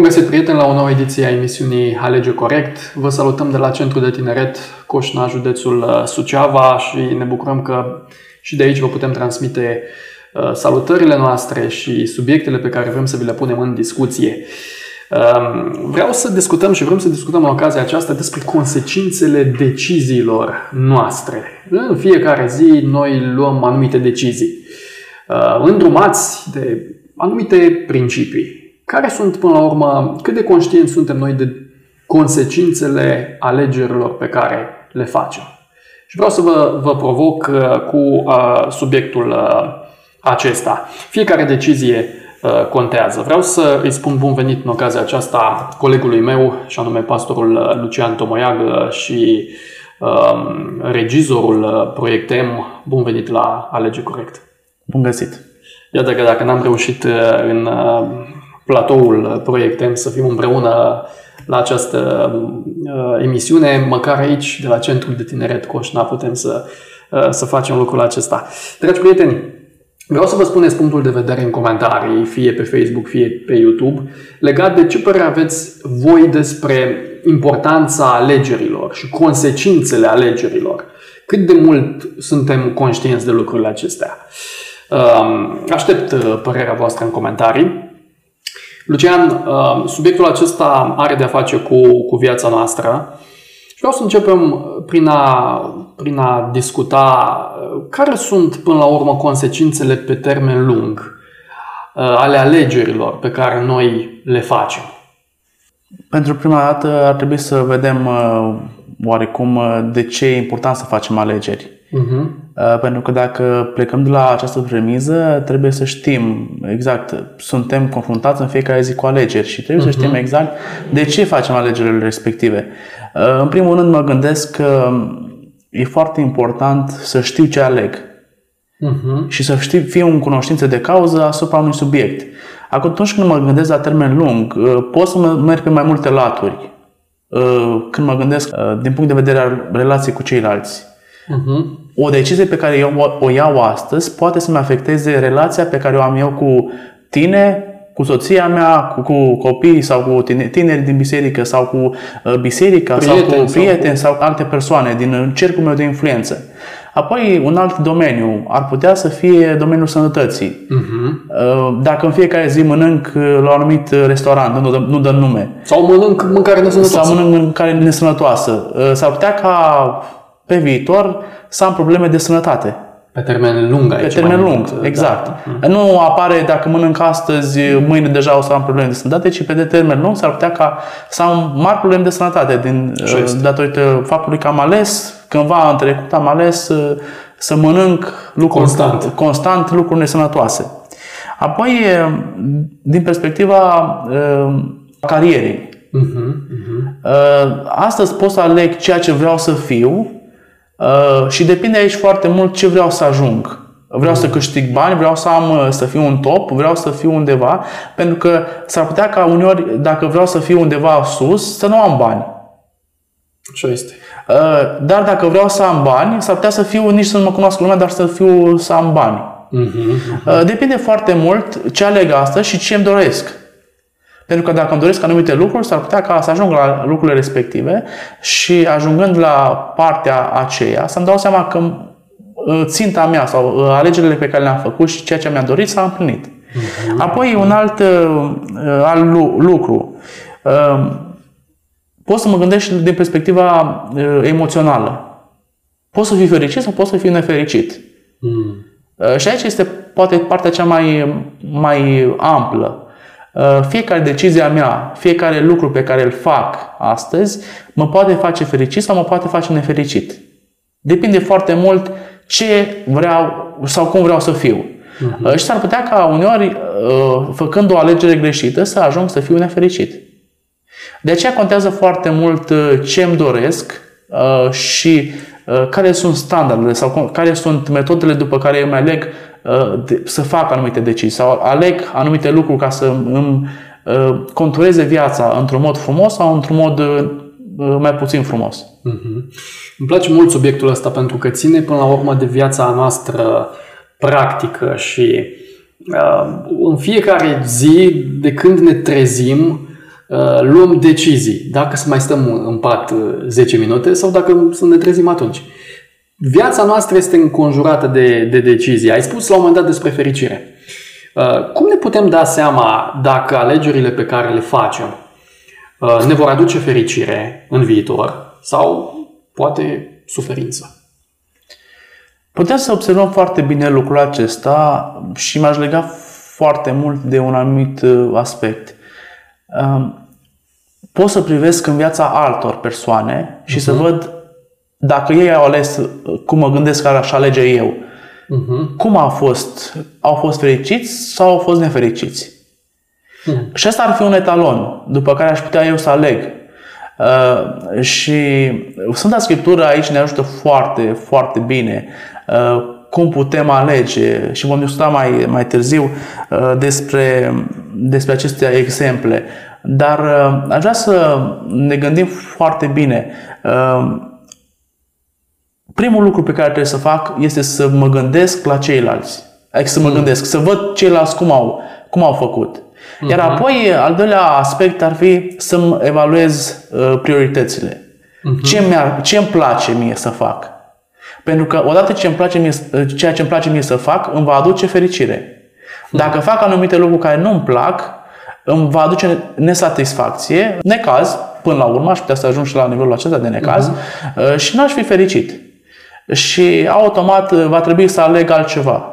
Bun găsit, prieteni, la o nouă ediție a emisiunii Alege Corect. Vă salutăm de la Centrul de Tineret Coșna, județul uh, Suceava și ne bucurăm că și de aici vă putem transmite uh, salutările noastre și subiectele pe care vrem să vi le punem în discuție. Um, vreau să discutăm și vrem să discutăm în ocazia aceasta despre consecințele deciziilor noastre. În fiecare zi noi luăm anumite decizii, uh, îndrumați de anumite principii care sunt, până la urmă, cât de conștienți suntem noi de consecințele alegerilor pe care le facem? Și vreau să vă, vă provoc uh, cu uh, subiectul uh, acesta. Fiecare decizie uh, contează. Vreau să îi spun bun venit în ocazia aceasta colegului meu, și anume pastorul uh, Lucian Tomoiagă și uh, regizorul uh, Proiectem. Bun venit la Alege Corect. Bun găsit! Iată că dacă n-am reușit în platoul Proiectem să fim împreună la această uh, emisiune, măcar aici, de la Centrul de Tineret Coșna, putem să, uh, să facem lucrul acesta. Dragi prieteni, vreau să vă spuneți punctul de vedere în comentarii, fie pe Facebook, fie pe YouTube, legat de ce părere aveți voi despre importanța alegerilor și consecințele alegerilor. Cât de mult suntem conștienți de lucrurile acestea. Uh, aștept părerea voastră în comentarii. Lucian, uh, subiectul acesta are de-a face cu, cu viața noastră și vreau să începem prin a, prin a discuta uh, care sunt, până la urmă, consecințele pe termen lung uh, ale alegerilor pe care noi le facem. Pentru prima dată ar trebui să vedem oarecum de ce e important să facem alegeri. Uh-huh. Pentru că dacă plecăm de la această premiză, trebuie să știm exact, suntem confruntați în fiecare zi cu alegeri și trebuie uh-huh. să știm exact de ce facem alegerile respective. Uh, în primul rând mă gândesc că e foarte important să știu ce aleg uh-huh. și să știu, fiu în cunoștință de cauză asupra unui subiect. Atunci când mă gândesc la termen lung, uh, pot să merg pe mai multe laturi uh, când mă gândesc din punct de vedere al relației cu ceilalți Uh-huh. O decizie pe care eu o iau astăzi poate să-mi afecteze relația pe care o am eu cu tine, cu soția mea, cu, cu copiii sau cu tineri din biserică sau cu uh, biserica prieteni, sau cu prieteni sau, sau alte persoane din cercul meu de influență. Apoi, un alt domeniu ar putea să fie domeniul sănătății. Uh-huh. Dacă în fiecare zi mănânc uh, la un anumit restaurant, nu, dă, nu dă nume. Sau mănânc mâncare nesănătoasă. Sau mănânc mâncare nesănătoasă. Uh, s-ar putea ca pe viitor să am probleme de sănătate. Pe termen lung aici. Pe termen lung, mult, exact. Da. Nu apare dacă mănânc astăzi, mâine deja o să am probleme de sănătate, ci pe de termen lung s-ar putea ca să am mari probleme de sănătate din, datorită faptului că am ales, cândva în trecut am ales să, să mănânc lucruri, constant. constant lucruri nesănătoase. Apoi, din perspectiva uh, carierei. Uh-huh, uh-huh. Astăzi pot să aleg ceea ce vreau să fiu Uh, și depinde aici foarte mult ce vreau să ajung. Vreau să câștig bani, vreau să am uh, să fiu un top, vreau să fiu undeva, pentru că s-ar putea ca uneori, dacă vreau să fiu undeva sus, să nu am bani. Așa este. Uh, dar dacă vreau să am bani, s-ar putea să fiu, nici să nu mă cunoască lumea, dar să fiu să am bani. Uh-huh, uh-huh. Depinde foarte mult ce aleg astăzi și ce îmi doresc. Pentru că dacă îmi doresc anumite lucruri, s-ar putea ca să ajung la lucrurile respective și ajungând la partea aceea, să-mi dau seama că uh, ținta mea sau uh, alegerile pe care le-am făcut și ceea ce mi-am dorit s-a împlinit. Uh-huh. Apoi, un alt, uh, alt lucru. Pot să mă gândesc din perspectiva emoțională. Pot să fiu fericit sau pot să fiu nefericit. Uh-huh. Și aici este poate partea cea mai, mai amplă. Uh, fiecare decizie a mea, fiecare lucru pe care îl fac astăzi, mă poate face fericit sau mă poate face nefericit. Depinde foarte mult ce vreau sau cum vreau să fiu. Uh-huh. Și s-ar putea ca uneori, uh, făcând o alegere greșită, să ajung să fiu nefericit. De aceea contează foarte mult ce îmi doresc și care sunt standardele sau care sunt metodele după care eu mi aleg Uh, să fac anumite decizii sau aleg anumite lucruri ca să îmi uh, contureze viața într-un mod frumos sau într-un mod uh, mai puțin frumos. Mm-hmm. Îmi place mult subiectul ăsta pentru că ține până la urmă de viața noastră practică și uh, în fiecare zi de când ne trezim uh, luăm decizii, dacă să mai stăm în pat 10 minute sau dacă să ne trezim atunci. Viața noastră este înconjurată de, de decizii. Ai spus la un moment dat despre fericire. Cum ne putem da seama dacă alegerile pe care le facem ne vor aduce fericire în viitor sau poate suferință? Putem să observăm foarte bine lucrul acesta și m-aș lega foarte mult de un anumit uh, aspect. Um, pot să privesc în viața altor persoane și uh-huh. să mhm. văd dacă ei au ales uh, cum mă gândesc că aș alege eu. Uh-huh. Cum a fost? Au fost fericiți sau au fost nefericiți? Uh-huh. Și asta ar fi un etalon după care aș putea eu să aleg. Uh, și Sfânta Scriptură aici ne ajută foarte, foarte bine Uh, cum putem alege și vom discuta mai, mai târziu uh, despre, despre aceste exemple. Dar uh, aș vrea să ne gândim foarte bine. Primul lucru pe care trebuie să fac este să mă gândesc la ceilalți. Adică să mă mm. gândesc, să văd ceilalți cum au, cum au făcut. Iar uh-huh. apoi, al doilea aspect ar fi să-mi evaluez prioritățile. Uh-huh. Ce, mi-ar, ce îmi place mie să fac? Pentru că odată ce îmi place mie, ceea ce îmi place mie să fac, îmi va aduce fericire. Dacă fac anumite lucruri care nu îmi plac, îmi va aduce nesatisfacție, necaz, până la urmă, aș putea să ajung și la nivelul acesta de necaz uh-huh. și n-aș fi fericit. Și automat uh, va trebui să aleg altceva.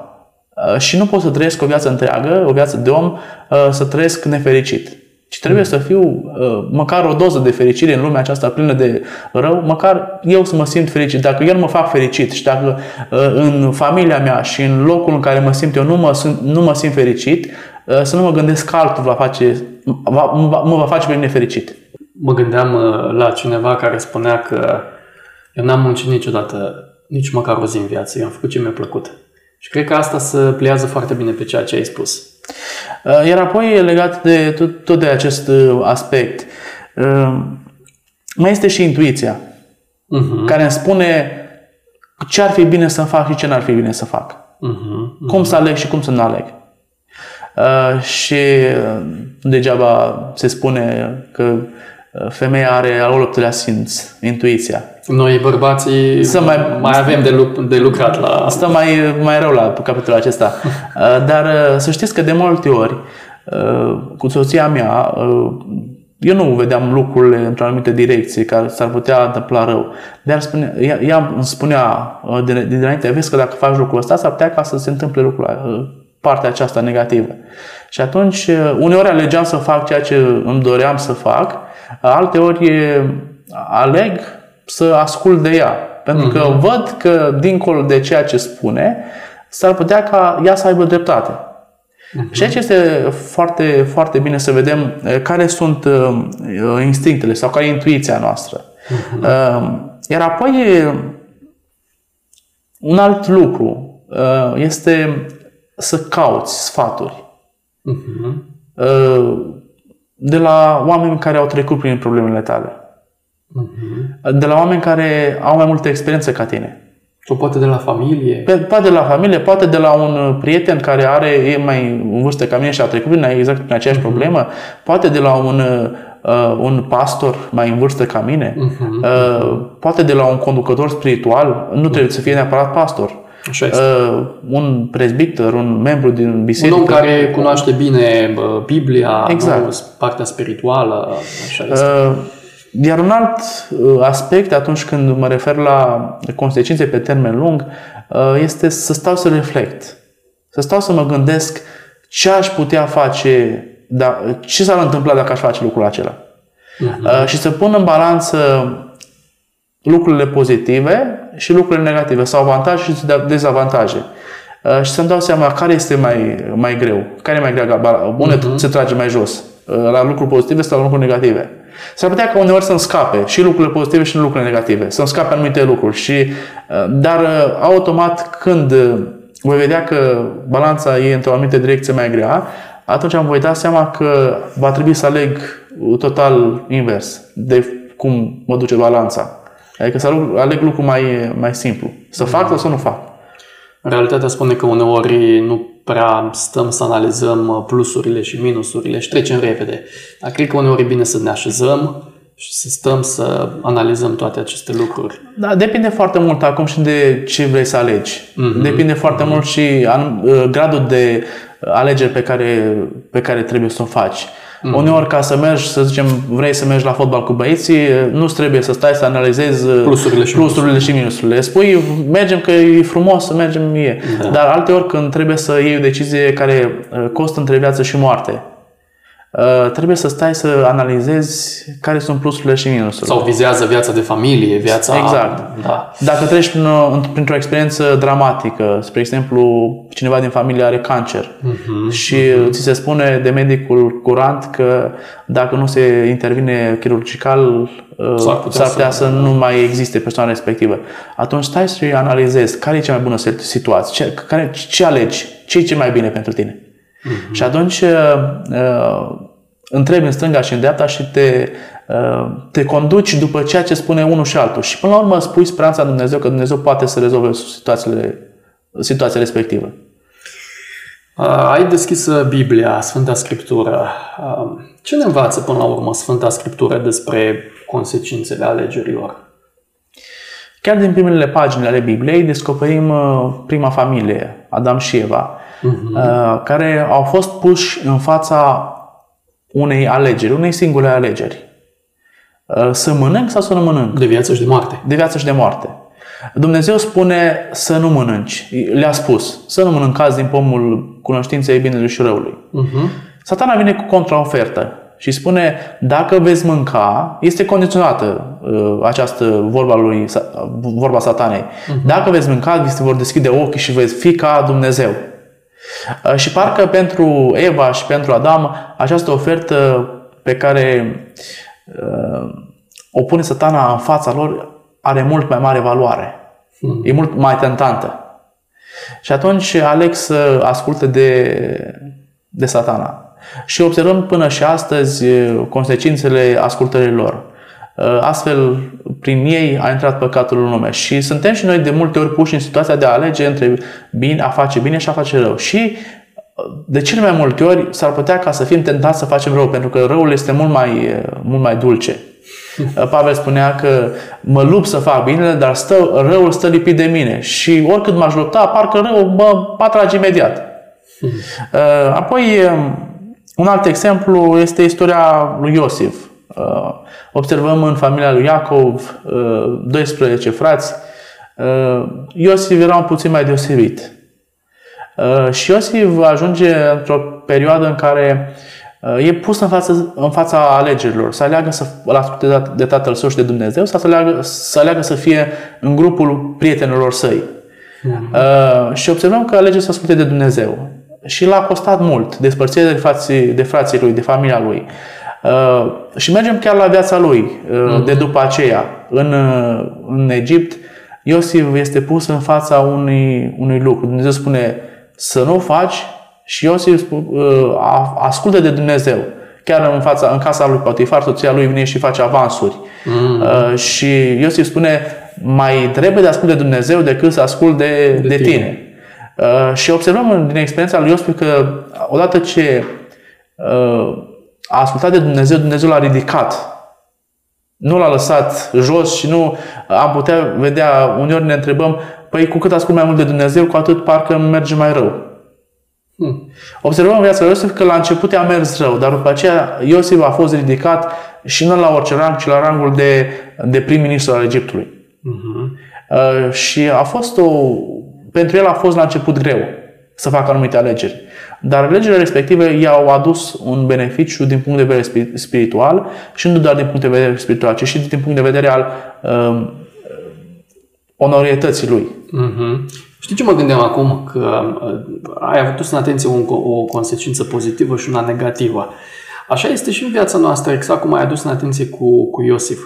Uh, și nu pot să trăiesc o viață întreagă, o viață de om, uh, să trăiesc nefericit ci trebuie să fiu uh, măcar o doză de fericire în lumea aceasta plină de rău, măcar eu să mă simt fericit. Dacă eu mă fac fericit și dacă uh, în familia mea și în locul în care mă simt eu nu mă, nu mă simt fericit, uh, să nu mă gândesc că altul va face, va, mă va face pe mine fericit. Mă gândeam la cineva care spunea că eu n-am muncit niciodată, nici măcar o zi în viață, eu am făcut ce mi-a plăcut. Și cred că asta se pliază foarte bine pe ceea ce ai spus. Uh, iar apoi, legat de tot, tot de acest uh, aspect, uh, mai este și intuiția, uh-huh. care îmi spune ce ar fi bine să fac și ce n-ar fi bine să fac. Uh-huh. Uh-huh. Cum să aleg și cum să nu aleg. Uh, și degeaba se spune că femeia are al optulea simț, intuiția. Noi bărbații să mai, mai avem de, luc- de lucrat la... Stă mai, mai rău la capitolul acesta. Uh, dar uh, să știți că de multe ori uh, cu soția mea eu nu vedeam lucrurile într-o anumită direcție care s-ar putea întâmpla rău. Dar spune, ea, ea îmi spunea de, de dinainte, vezi că dacă faci lucrul ăsta, s-ar putea ca să se întâmple lucrul partea aceasta negativă. Și atunci, uneori alegeam să fac ceea ce îmi doream să fac, alte ori aleg să ascult de ea. Pentru că uh-huh. văd că, dincolo de ceea ce spune, s-ar putea ca ea să aibă dreptate. Uh-huh. Și aici este foarte, foarte bine să vedem care sunt instinctele sau care e intuiția noastră. Uh-huh. Iar apoi, un alt lucru este să cauți sfaturi. Uh-huh. De la oameni care au trecut prin problemele tale. Uh-huh. De la oameni care au mai multă experiență ca tine. Sau poate de la familie? Poate de la familie, poate de la un prieten care are, e mai în vârstă ca mine și a trecut prin exact prin aceeași uh-huh. problemă, poate de la un, uh, un pastor mai în vârstă ca mine, uh-huh. uh, poate de la un conducător spiritual, nu trebuie uh-huh. să fie neapărat pastor. Așa este. Uh, un prezbiter, un membru din biserică. Un om care cunoaște bine uh, Biblia, exact. nu, partea spirituală. Așa este. Uh, iar un alt uh, aspect, atunci când mă refer la consecințe pe termen lung, uh, este să stau să reflect. Să stau să mă gândesc ce aș putea face, da, ce s-ar întâmpla dacă aș face lucrul acela. Uh-huh. Și să pun în balanță lucrurile pozitive și lucrurile negative, sau avantaje și dezavantaje. Și să-mi dau seama care este mai, mai greu, care e mai greu, unde uh-huh. se trage mai jos, la lucruri pozitive sau la lucruri negative. S-ar putea ca uneori să-mi scape și lucrurile pozitive și lucrurile negative, să-mi scape anumite lucruri. Și, uh, dar uh, automat când uh, voi vedea că balanța e într-o anumită direcție mai grea, atunci am voi da seama că va trebui să aleg total invers de cum mă duce balanța. Adică să aleg lucrul mai, mai simplu. Să fac sau să nu fac. Realitatea spune că uneori nu prea stăm să analizăm plusurile și minusurile și trecem repede. Dar cred că uneori e bine să ne așezăm și să stăm să analizăm toate aceste lucruri. Da, depinde foarte mult acum și de ce vrei să alegi. Mm-hmm. Depinde foarte mm-hmm. mult și uh, gradul de alegeri pe care, pe care trebuie să o faci. Mm-hmm. Uneori ca să mergi, să zicem, vrei să mergi la fotbal cu băieții, nu trebuie să stai să analizezi plusurile și, plusurile și minusurile. Spui, mergem că e frumos să mergem, e. Da. Dar alte ori când trebuie să iei o decizie care uh, costă între viață și moarte, Uh, trebuie să stai să analizezi care sunt plusurile și minusurile. Sau vizează viața de familie, viața... Exact. Da. Dacă treci prin, printr-o experiență dramatică, spre exemplu, cineva din familie are cancer uh-huh, și uh-huh. ți se spune de medicul curant că dacă nu se intervine chirurgical, uh, s-ar putea, s-ar putea să, să nu mai existe persoana respectivă. Atunci stai să analizezi care e cea mai bună situație, ce, care, ce alegi, ce e ce mai bine pentru tine. Uh-huh. Și atunci uh, întrebi în stânga și în dreapta și te, uh, te conduci după ceea ce spune unul și altul. Și până la urmă spui speranța în Dumnezeu că Dumnezeu poate să rezolve situațiile, situația respectivă. Uh, ai deschis Biblia, Sfânta Scriptură. Uh, ce ne învață până la urmă Sfânta Scriptură despre consecințele alegerilor? Chiar din primele pagini ale Bibliei descoperim prima familie, Adam și Eva, uh-huh. care au fost puși în fața unei alegeri, unei singure alegeri. Uh, să mănânc sau să nu mănânc? De viață și de moarte. De viață și de moarte. Dumnezeu spune să nu mănânci. Le-a spus să nu mănâncați din pomul cunoștinței binelui și răului. Uh-huh. Satana vine cu contraofertă și spune dacă veți mânca, este condiționată uh, această vorba lui, vorba satanei. Uh-huh. Dacă veți mânca, vi se vor deschide ochii și veți fi ca Dumnezeu. Uh, și parcă pentru Eva și pentru Adam, această ofertă pe care uh, o pune satana în fața lor are mult mai mare valoare. Hmm. E mult mai tentantă. Și atunci aleg să asculte de, de satana. Și observăm până și astăzi uh, consecințele ascultării lor. Uh, astfel, prin ei a intrat păcatul în lume. Și suntem și noi de multe ori puși în situația de a alege între bine, a face bine și a face rău. Și uh, de cele mai multe ori s-ar putea ca să fim tentați să facem rău, pentru că răul este mult mai, uh, mult mai dulce. Pavel spunea că mă lupt să fac bine, dar stă, răul stă lipit de mine și oricât m-aș lupta, parcă răul mă atrage imediat. Apoi, un alt exemplu este istoria lui Iosif. Observăm în familia lui Iacov 12 uh, frați. Uh, Iosif era un puțin mai deosebit. Uh, și Iosif ajunge într-o perioadă în care e pus în, față, în fața alegerilor, să aleagă să îl asculte de tatăl său și de Dumnezeu sau să aleagă să, aleagă să fie în grupul prietenilor săi. Mm-hmm. și observăm că alege să asculte de Dumnezeu. Și l-a costat mult despărțirea de frații, de frații lui, de familia lui. Uh, și mergem chiar la viața lui uh, de mhm. după aceea. În, uh, în Egipt, Iosif este pus în fața unui, unui lucru. Dumnezeu spune să nu faci și Iosif ascultă de Dumnezeu. Chiar în, fața, în casa lui Potifar, soția lui vine și face avansuri. Mm. Uh, și Iosif spune, mai trebuie de ascult de Dumnezeu decât să ascult de, de, de tine. tine. Uh, și observăm din experiența lui Iosif că odată ce uh, a ascultat de Dumnezeu, Dumnezeu l-a ridicat. Nu l-a lăsat jos și nu am putea vedea, uneori ne întrebăm, păi cu cât ascult mai mult de Dumnezeu, cu atât parcă merge mai rău. Hmm. Observăm în viața lui Iosif că la început i-a mers rău, dar după aceea Iosif a fost ridicat și nu la orice rang, ci la rangul de, de prim-ministru al Egiptului. Uh-huh. Uh, și a fost o... Pentru el a fost la început greu să facă anumite alegeri. Dar alegerile respective i-au adus un beneficiu din punct de vedere spiritual și nu doar din punct de vedere spiritual, ci și din punct de vedere al um, onorietății lui. Mm-hmm. Știi ce mă gândeam acum? Că uh, ai avut în atenție o, o consecință pozitivă și una negativă. Așa este și în viața noastră, exact cum ai adus în atenție cu, cu Iosif.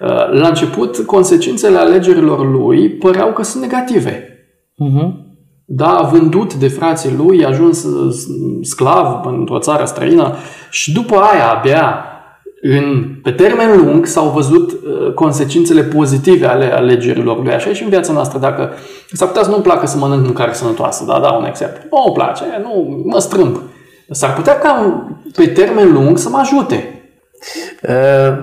Uh, la început, consecințele alegerilor lui păreau că sunt negative. Uh-huh da, vândut de frații lui, a ajuns sclav într-o țară străină și după aia abia în, pe termen lung s-au văzut uh, consecințele pozitive ale alegerilor lui. Așa e și în viața noastră. Dacă s-ar putea să nu-mi placă să mănânc mâncare sănătoasă, da, da, un exemplu. Nu îmi place, nu, mă strâmb. S-ar putea ca pe termen lung să mă ajute. Uh,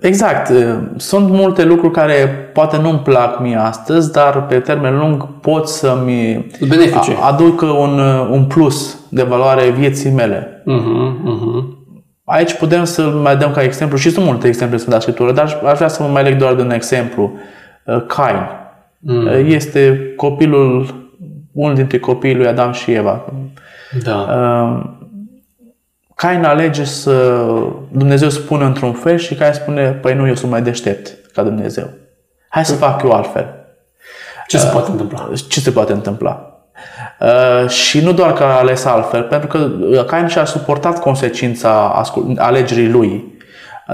exact. Uh, sunt multe lucruri care poate nu-mi plac mie astăzi, dar pe termen lung pot să-mi Benefice. aducă un, uh, un plus de valoare vieții mele. Uh-huh, uh-huh. Aici putem să mai dăm ca exemplu, și sunt multe exemple în Scriptură, dar aș vrea să mă mai leg doar de un exemplu. Cain. Mm. Este copilul, unul dintre copiii lui Adam și Eva. Da. Cain alege să Dumnezeu spune într-un fel și Cain spune, păi nu, eu sunt mai deștept ca Dumnezeu. Hai să fac eu altfel. Ce se poate întâmpla? Ce se poate întâmpla? Uh, și nu doar că a ales altfel, pentru că Cain și-a suportat consecința alegerii lui.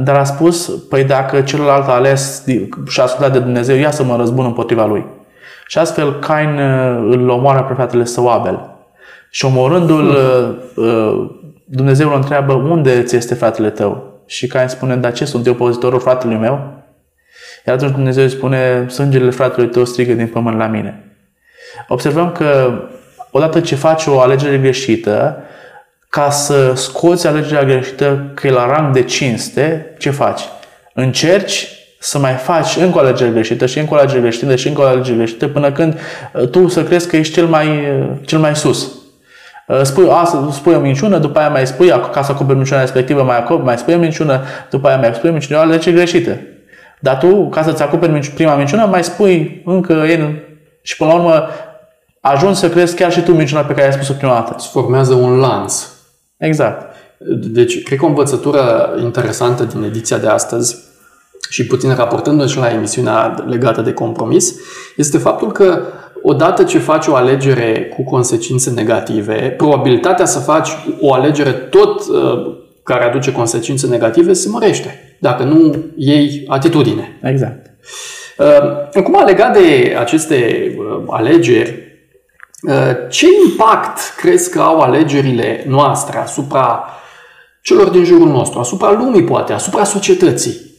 Dar a spus, păi dacă celălalt a ales și a ascultat de Dumnezeu, ia să mă răzbun împotriva lui. Și astfel Cain îl omoară pe fratele său Abel. Și omorându-l, hmm. Dumnezeu îl întreabă unde ți este fratele tău? Și Cain spune, dar ce sunt eu pozitorul fratelui meu? Iar atunci Dumnezeu îi spune, sângele fratelui tău strigă din pământ la mine. Observăm că odată ce faci o alegere greșită, ca să scoți alegerea greșită că e la rang de cinste, ce faci? Încerci să mai faci încă o alegere greșită și încă o alegere greșită și încă o alegere greșită până când uh, tu să crezi că ești cel mai, uh, cel mai sus. Uh, spui, a, spui o minciună, după aia mai spui, ca să acoperi minciuna respectivă, mai, acoperi, mai spui o minciună, după aia mai spui o minciună, o alegere greșită. Dar tu, ca să-ți acoperi prima minciună, mai spui încă N și până la urmă ajungi să crezi chiar și tu minciuna pe care ai spus-o prima dată. Se formează un lanț. Exact. Deci, cred că o învățătură interesantă din ediția de astăzi și puțin raportându-și la emisiunea legată de compromis, este faptul că odată ce faci o alegere cu consecințe negative, probabilitatea să faci o alegere tot uh, care aduce consecințe negative se mărește, dacă nu iei atitudine. Exact. Uh, acum, legat de aceste uh, alegeri, ce impact crezi că au alegerile noastre asupra celor din jurul nostru, asupra lumii poate, asupra societății?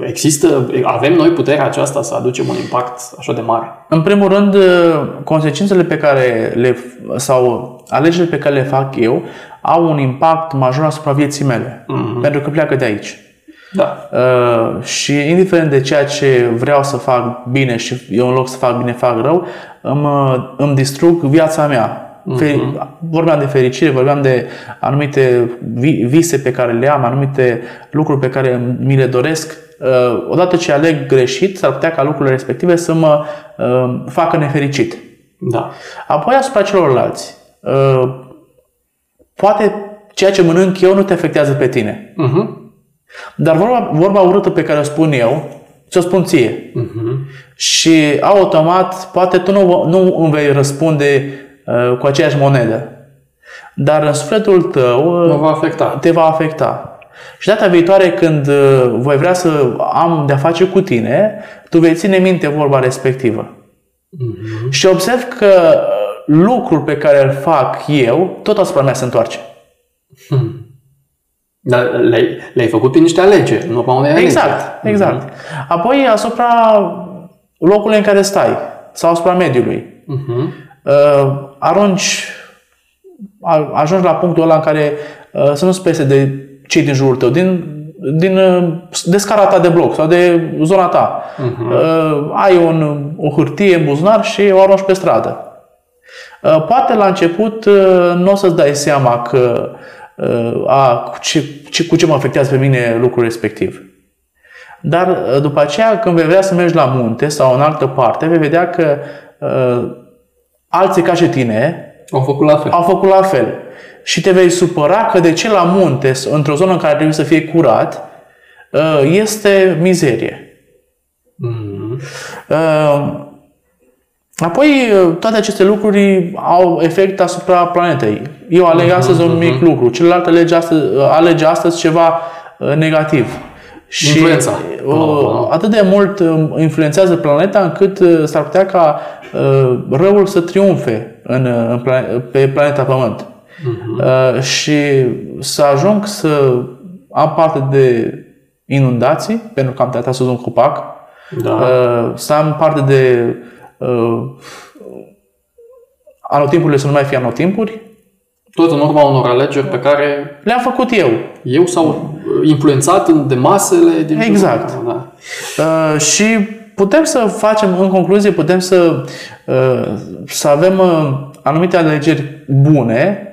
Există, avem noi puterea aceasta să aducem un impact așa de mare? În primul rând, consecințele pe care le, sau alegerile pe care le fac eu au un impact major asupra vieții mele. Uh-huh. Pentru că pleacă de aici. Da. Uh, și indiferent de ceea ce vreau să fac bine și eu în loc să fac bine fac rău, îmi, îmi distrug viața mea. Uh-huh. Vorbeam de fericire, vorbeam de anumite vise pe care le am, anumite lucruri pe care mi le doresc Uh, odată ce aleg greșit, s-ar putea ca lucrurile respective să mă uh, facă nefericit. Da. Apoi asupra celorlalți. Uh, poate ceea ce mănânc eu nu te afectează pe tine. Uh-huh. Dar vorba, vorba urâtă pe care o spun eu, ți-o spun ție. Uh-huh. Și automat, poate tu nu, nu îmi vei răspunde uh, cu aceeași monedă. Dar în sufletul tău uh, va afecta. te va afecta. Și data viitoare când uh, voi vrea să am de-a face cu tine, tu vei ține minte vorba respectivă. Mm-hmm. Și observ că uh, lucrul pe care îl fac eu, tot asupra mea se întoarce. Hmm. Dar le-ai, le-ai făcut prin niște alegeri, nu pe unei alegeri. Exact, exact. Mm-hmm. Apoi asupra locului în care stai sau asupra mediului. Mm-hmm. Uh, arunci, ajungi la punctul ăla în care uh, să nu-ți pese de cei din jurul tău, din, din uh, de scara ta de bloc sau de zona ta. Uh-huh. Ai un, o hârtie în buzunar și o arunci pe stradă. Uh, poate la început uh, nu o să-ți dai seama că a, cu, ce, ce, cu ce mă afectează pe mine lucrul respectiv. Dar după aceea, când vei vrea să mergi la munte sau în altă parte, vei vedea că uh, alții ca și tine au făcut la fel. Au făcut la fel și te vei supăra că de ce la munte, într-o zonă în care trebuie să fie curat, uh, este mizerie. Mm-hmm. Apoi, uh, toate aceste lucruri au efect asupra planetei. Eu aleg mm-hmm. astăzi un mic lucru, celălalt alege astăzi, alege astăzi ceva negativ. Și Influența. atât de mult influențează planeta încât s-ar putea ca răul să triumfe în, pe planeta Pământ. Uh-huh. și să ajung să am parte de inundații, pentru că am tăiat sus un copac, Da. uh, să am parte de uh, anotimpurile să nu mai fie anotimpuri. Tot în urma unor alegeri pe care Le-am făcut eu. eu s-au influențat în- de masele din jurul Exact. meu, Da. Uh, și putem să facem, în concluzie, putem să, uh, să avem uh, anumite alegeri bune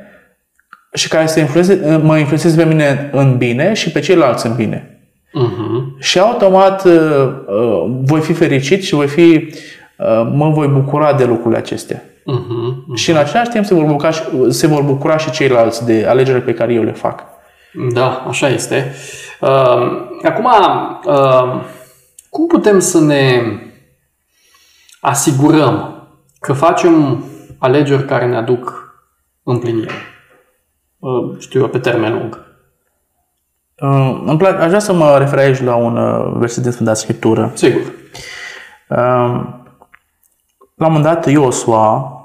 și care să influențeze, uh, mă influențeze pe mine în bine și pe ceilalți în bine. Mhm. Și automat uh, uh, voi fi fericit și voi fi, uh, mă voi bucura de lucrurile acestea. Mhm. Și în același timp se vor bucura și, se vor bucura și ceilalți de alegerile pe care eu le fac. Da, așa este. Uh, acum, uh, cum putem să ne asigurăm că facem alegeri care ne aduc împlinire? Uh, știu eu, pe termen lung. Uh, îmi plac, aș vrea să mă refer aici la un uh, verset din Sfânta Scriptură. Sigur. Uh, la un moment dat, Iosua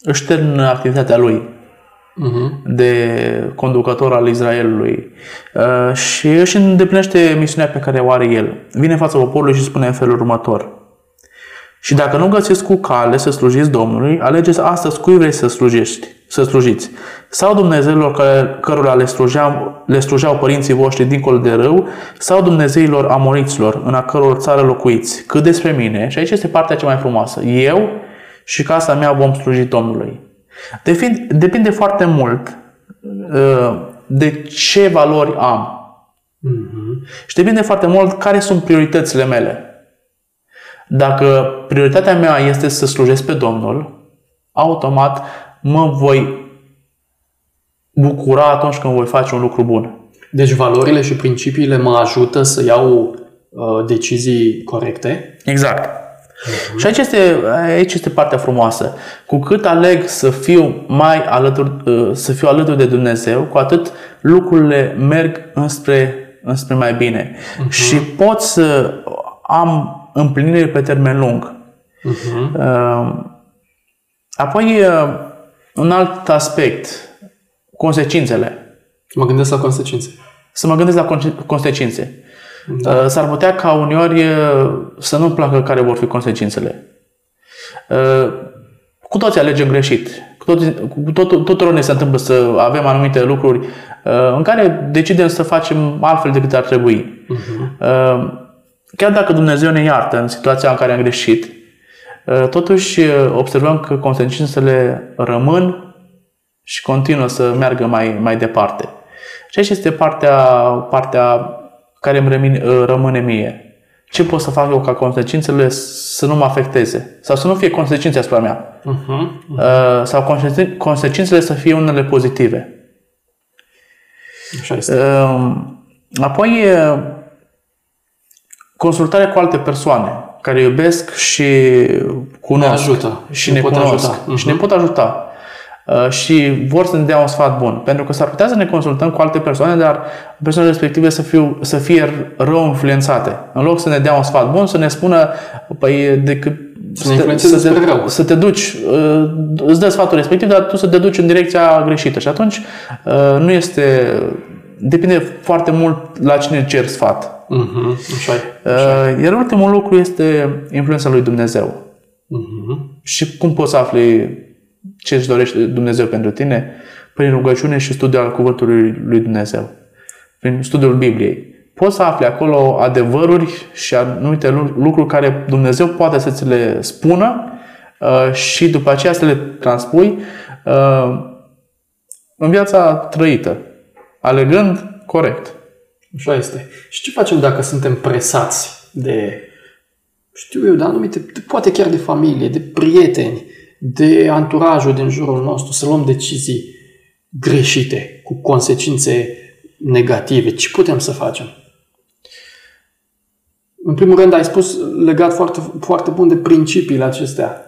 își termină activitatea lui Mhm. de conducător al Israelului uh, și își îndeplinește misiunea pe care o are el. Vine în fața poporului și spune în felul următor. Și dacă nu găsiți cu cale să slujiți Domnului, alegeți astăzi cui vrei să slujești, să slujiți. Sau Dumnezeilor care, cărora le slujeau, le slujeau părinții voștri dincolo de râu, sau Dumnezeilor amoriților, în a căror țară locuiți. Cât despre mine, și aici este partea cea mai frumoasă, eu și casa mea vom sluji Domnului. Depinde, depinde foarte mult uh, de ce valori am. Mhm. Și depinde foarte mult care sunt prioritățile mele. Dacă prioritatea mea este să slujesc pe Domnul, automat mă voi bucura atunci când voi face un lucru bun. Deci valorile și principiile mă ajută să iau uh, decizii corecte. Exact. Și aici este, aici este partea frumoasă. Cu cât aleg să fiu mai alături, uh, să fiu alături de Dumnezeu, cu atât lucrurile merg înspre, înspre mai bine. Și pot să am împlinire pe termen lung. Mhm. Uh, Apoi, uh, un alt aspect, consecințele. Mă gândesc la consecințe. Să mă gândesc la conse- consecințe. Da. S-ar putea ca uneori uh, să nu placă care vor fi consecințele. Uh, Cu toți alegem greșit. Cu toți, cu tot, tuturor ne se întâmplă să avem anumite lucruri uh, în care decidem să facem altfel decât ar trebui. Uh, Chiar dacă Dumnezeu ne iartă în situația în care am greșit, uh, totuși uh, observăm că consecințele rămân și continuă să meargă mai, mai departe. Și aici este partea, partea care îmi rămine, rămâne mie. Ce pot să fac eu ca consecințele să nu mă afecteze? Sau să nu fie consecințe asupra mea? Mhm. Uh, Sau consecin- consecințele să fie unele pozitive? Așa este. Uh, Apoi, uh, consultarea cu alte persoane care iubesc și cunosc Ne ajută. și Ne ne, pot cunosc ajuta. și ne pot ajuta Uh, și vor să ne dea un sfat bun. Pentru că s-ar putea să ne consultăm cu alte persoane, dar persoanele respective să, fiu, să fie rău influențate. În loc să ne dea un sfat bun, să ne spună, păi, decât Să ne influențeze să, spre rău. să te duci, uh, îți dă sfatul respectiv, dar tu să te duci în direcția greșită. Și atunci uh, nu este, depinde foarte mult la cine cer sfat. Mhm. Așa e. Uh, Iar ultimul lucru este influența lui Dumnezeu. Mhm. Și cum poți să afli ce își dorește Dumnezeu pentru tine? Prin rugăciune și studiul al Cuvântului lui Dumnezeu. Prin studiul Bibliei. Poți să afli acolo adevăruri și anumite lu- lucruri care Dumnezeu poate să ți le spună uh, și după aceea să le transpui uh, în viața trăită, alegând corect. Așa este. Și ce facem dacă suntem presați de, știu eu, de anumite, de, poate chiar de familie, de prieteni, de anturajul din jurul nostru, să luăm decizii greșite, cu consecințe negative. Ce putem să facem? În primul rând, ai spus legat foarte, foarte bun de principiile acestea.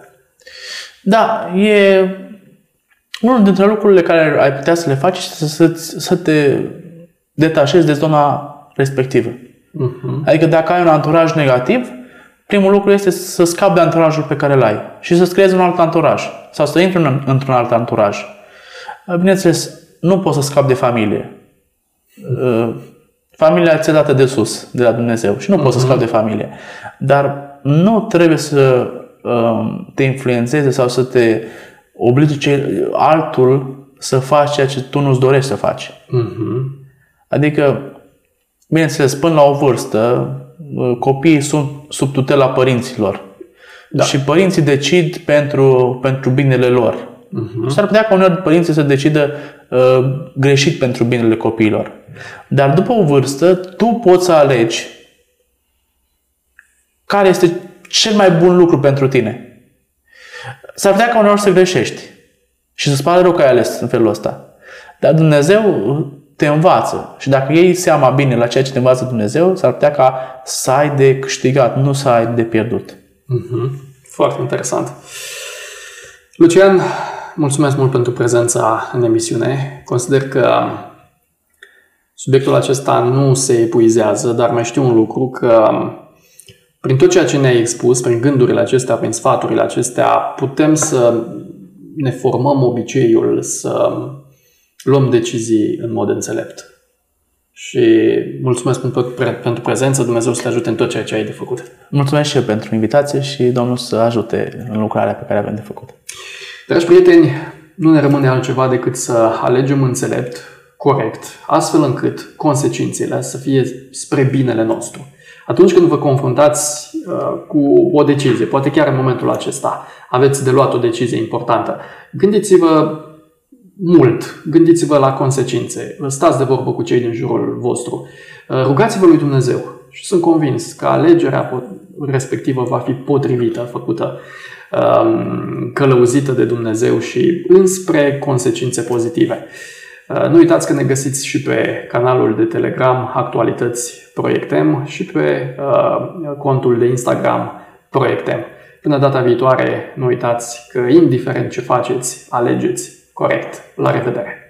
Da, e unul dintre lucrurile care ai putea să le faci este să, să, să te detașezi de zona respectivă. Mhm. Adică dacă ai un anturaj negativ, primul lucru este să scapi de anturajul pe care îl ai și să-ți creezi un alt anturaj sau să intri în, într-un alt anturaj. Bineînțeles, nu poți să scapi de familie. Uh, Familia ți-e dată de sus, de la Dumnezeu și nu uh-huh. poți să mhm. scapi de familie. Dar nu trebuie să uh, te influențeze sau să te oblige altul să faci ceea ce tu nu-ți dorești să faci. Uh-huh. Adică, bineînțeles, până la o vârstă, uh, copiii sunt sub tutela părinților. Da. Și părinții decid pentru, pentru binele lor. Uh-huh. S-ar putea ca uneori părinții să decidă uh, greșit pentru binele copiilor. Dar după o vârstă, tu poți să alegi care este cel mai bun lucru pentru tine. S-ar putea ca uneori să greșești și să-ți pare rău că ai ales în felul ăsta. Dar Dumnezeu te învață și dacă iei seama bine la ceea ce te învață Dumnezeu, s-ar putea ca să ai de câștigat, nu să ai de pierdut. Mm-hmm. Foarte interesant. Lucian, mulțumesc mult pentru prezența în emisiune. Consider că subiectul acesta nu se epuizează, dar mai știu un lucru că prin tot ceea ce ne-ai expus, prin gândurile acestea, prin sfaturile acestea, putem să ne formăm obiceiul să luăm decizii în mod înțelept. Și mulțumesc pentru, pentru prezență, Dumnezeu să te ajute în tot ceea ce ai de făcut. Mulțumesc și eu pentru invitație și Domnul să ajute în lucrarea pe care avem de făcut. Dragi prieteni, nu ne rămâne altceva decât să alegem înțelept, corect, astfel încât consecințele să fie spre binele nostru. Atunci când vă confruntați uh, cu o decizie, poate chiar în momentul acesta aveți de luat o decizie importantă, gândiți-vă mult, gândiți-vă la consecințe, stați de vorbă cu cei din jurul vostru, uh, rugați-vă lui Dumnezeu și sunt convins că alegerea respectivă va fi potrivită, făcută, um, călăuzită de Dumnezeu și înspre consecințe pozitive. Uh, nu uitați că ne găsiți și pe canalul de Telegram Actualități Proiectem și pe uh, contul de Instagram Proiectem. Până data viitoare, nu uitați că indiferent ce faceți, alegeți corect. La revedere!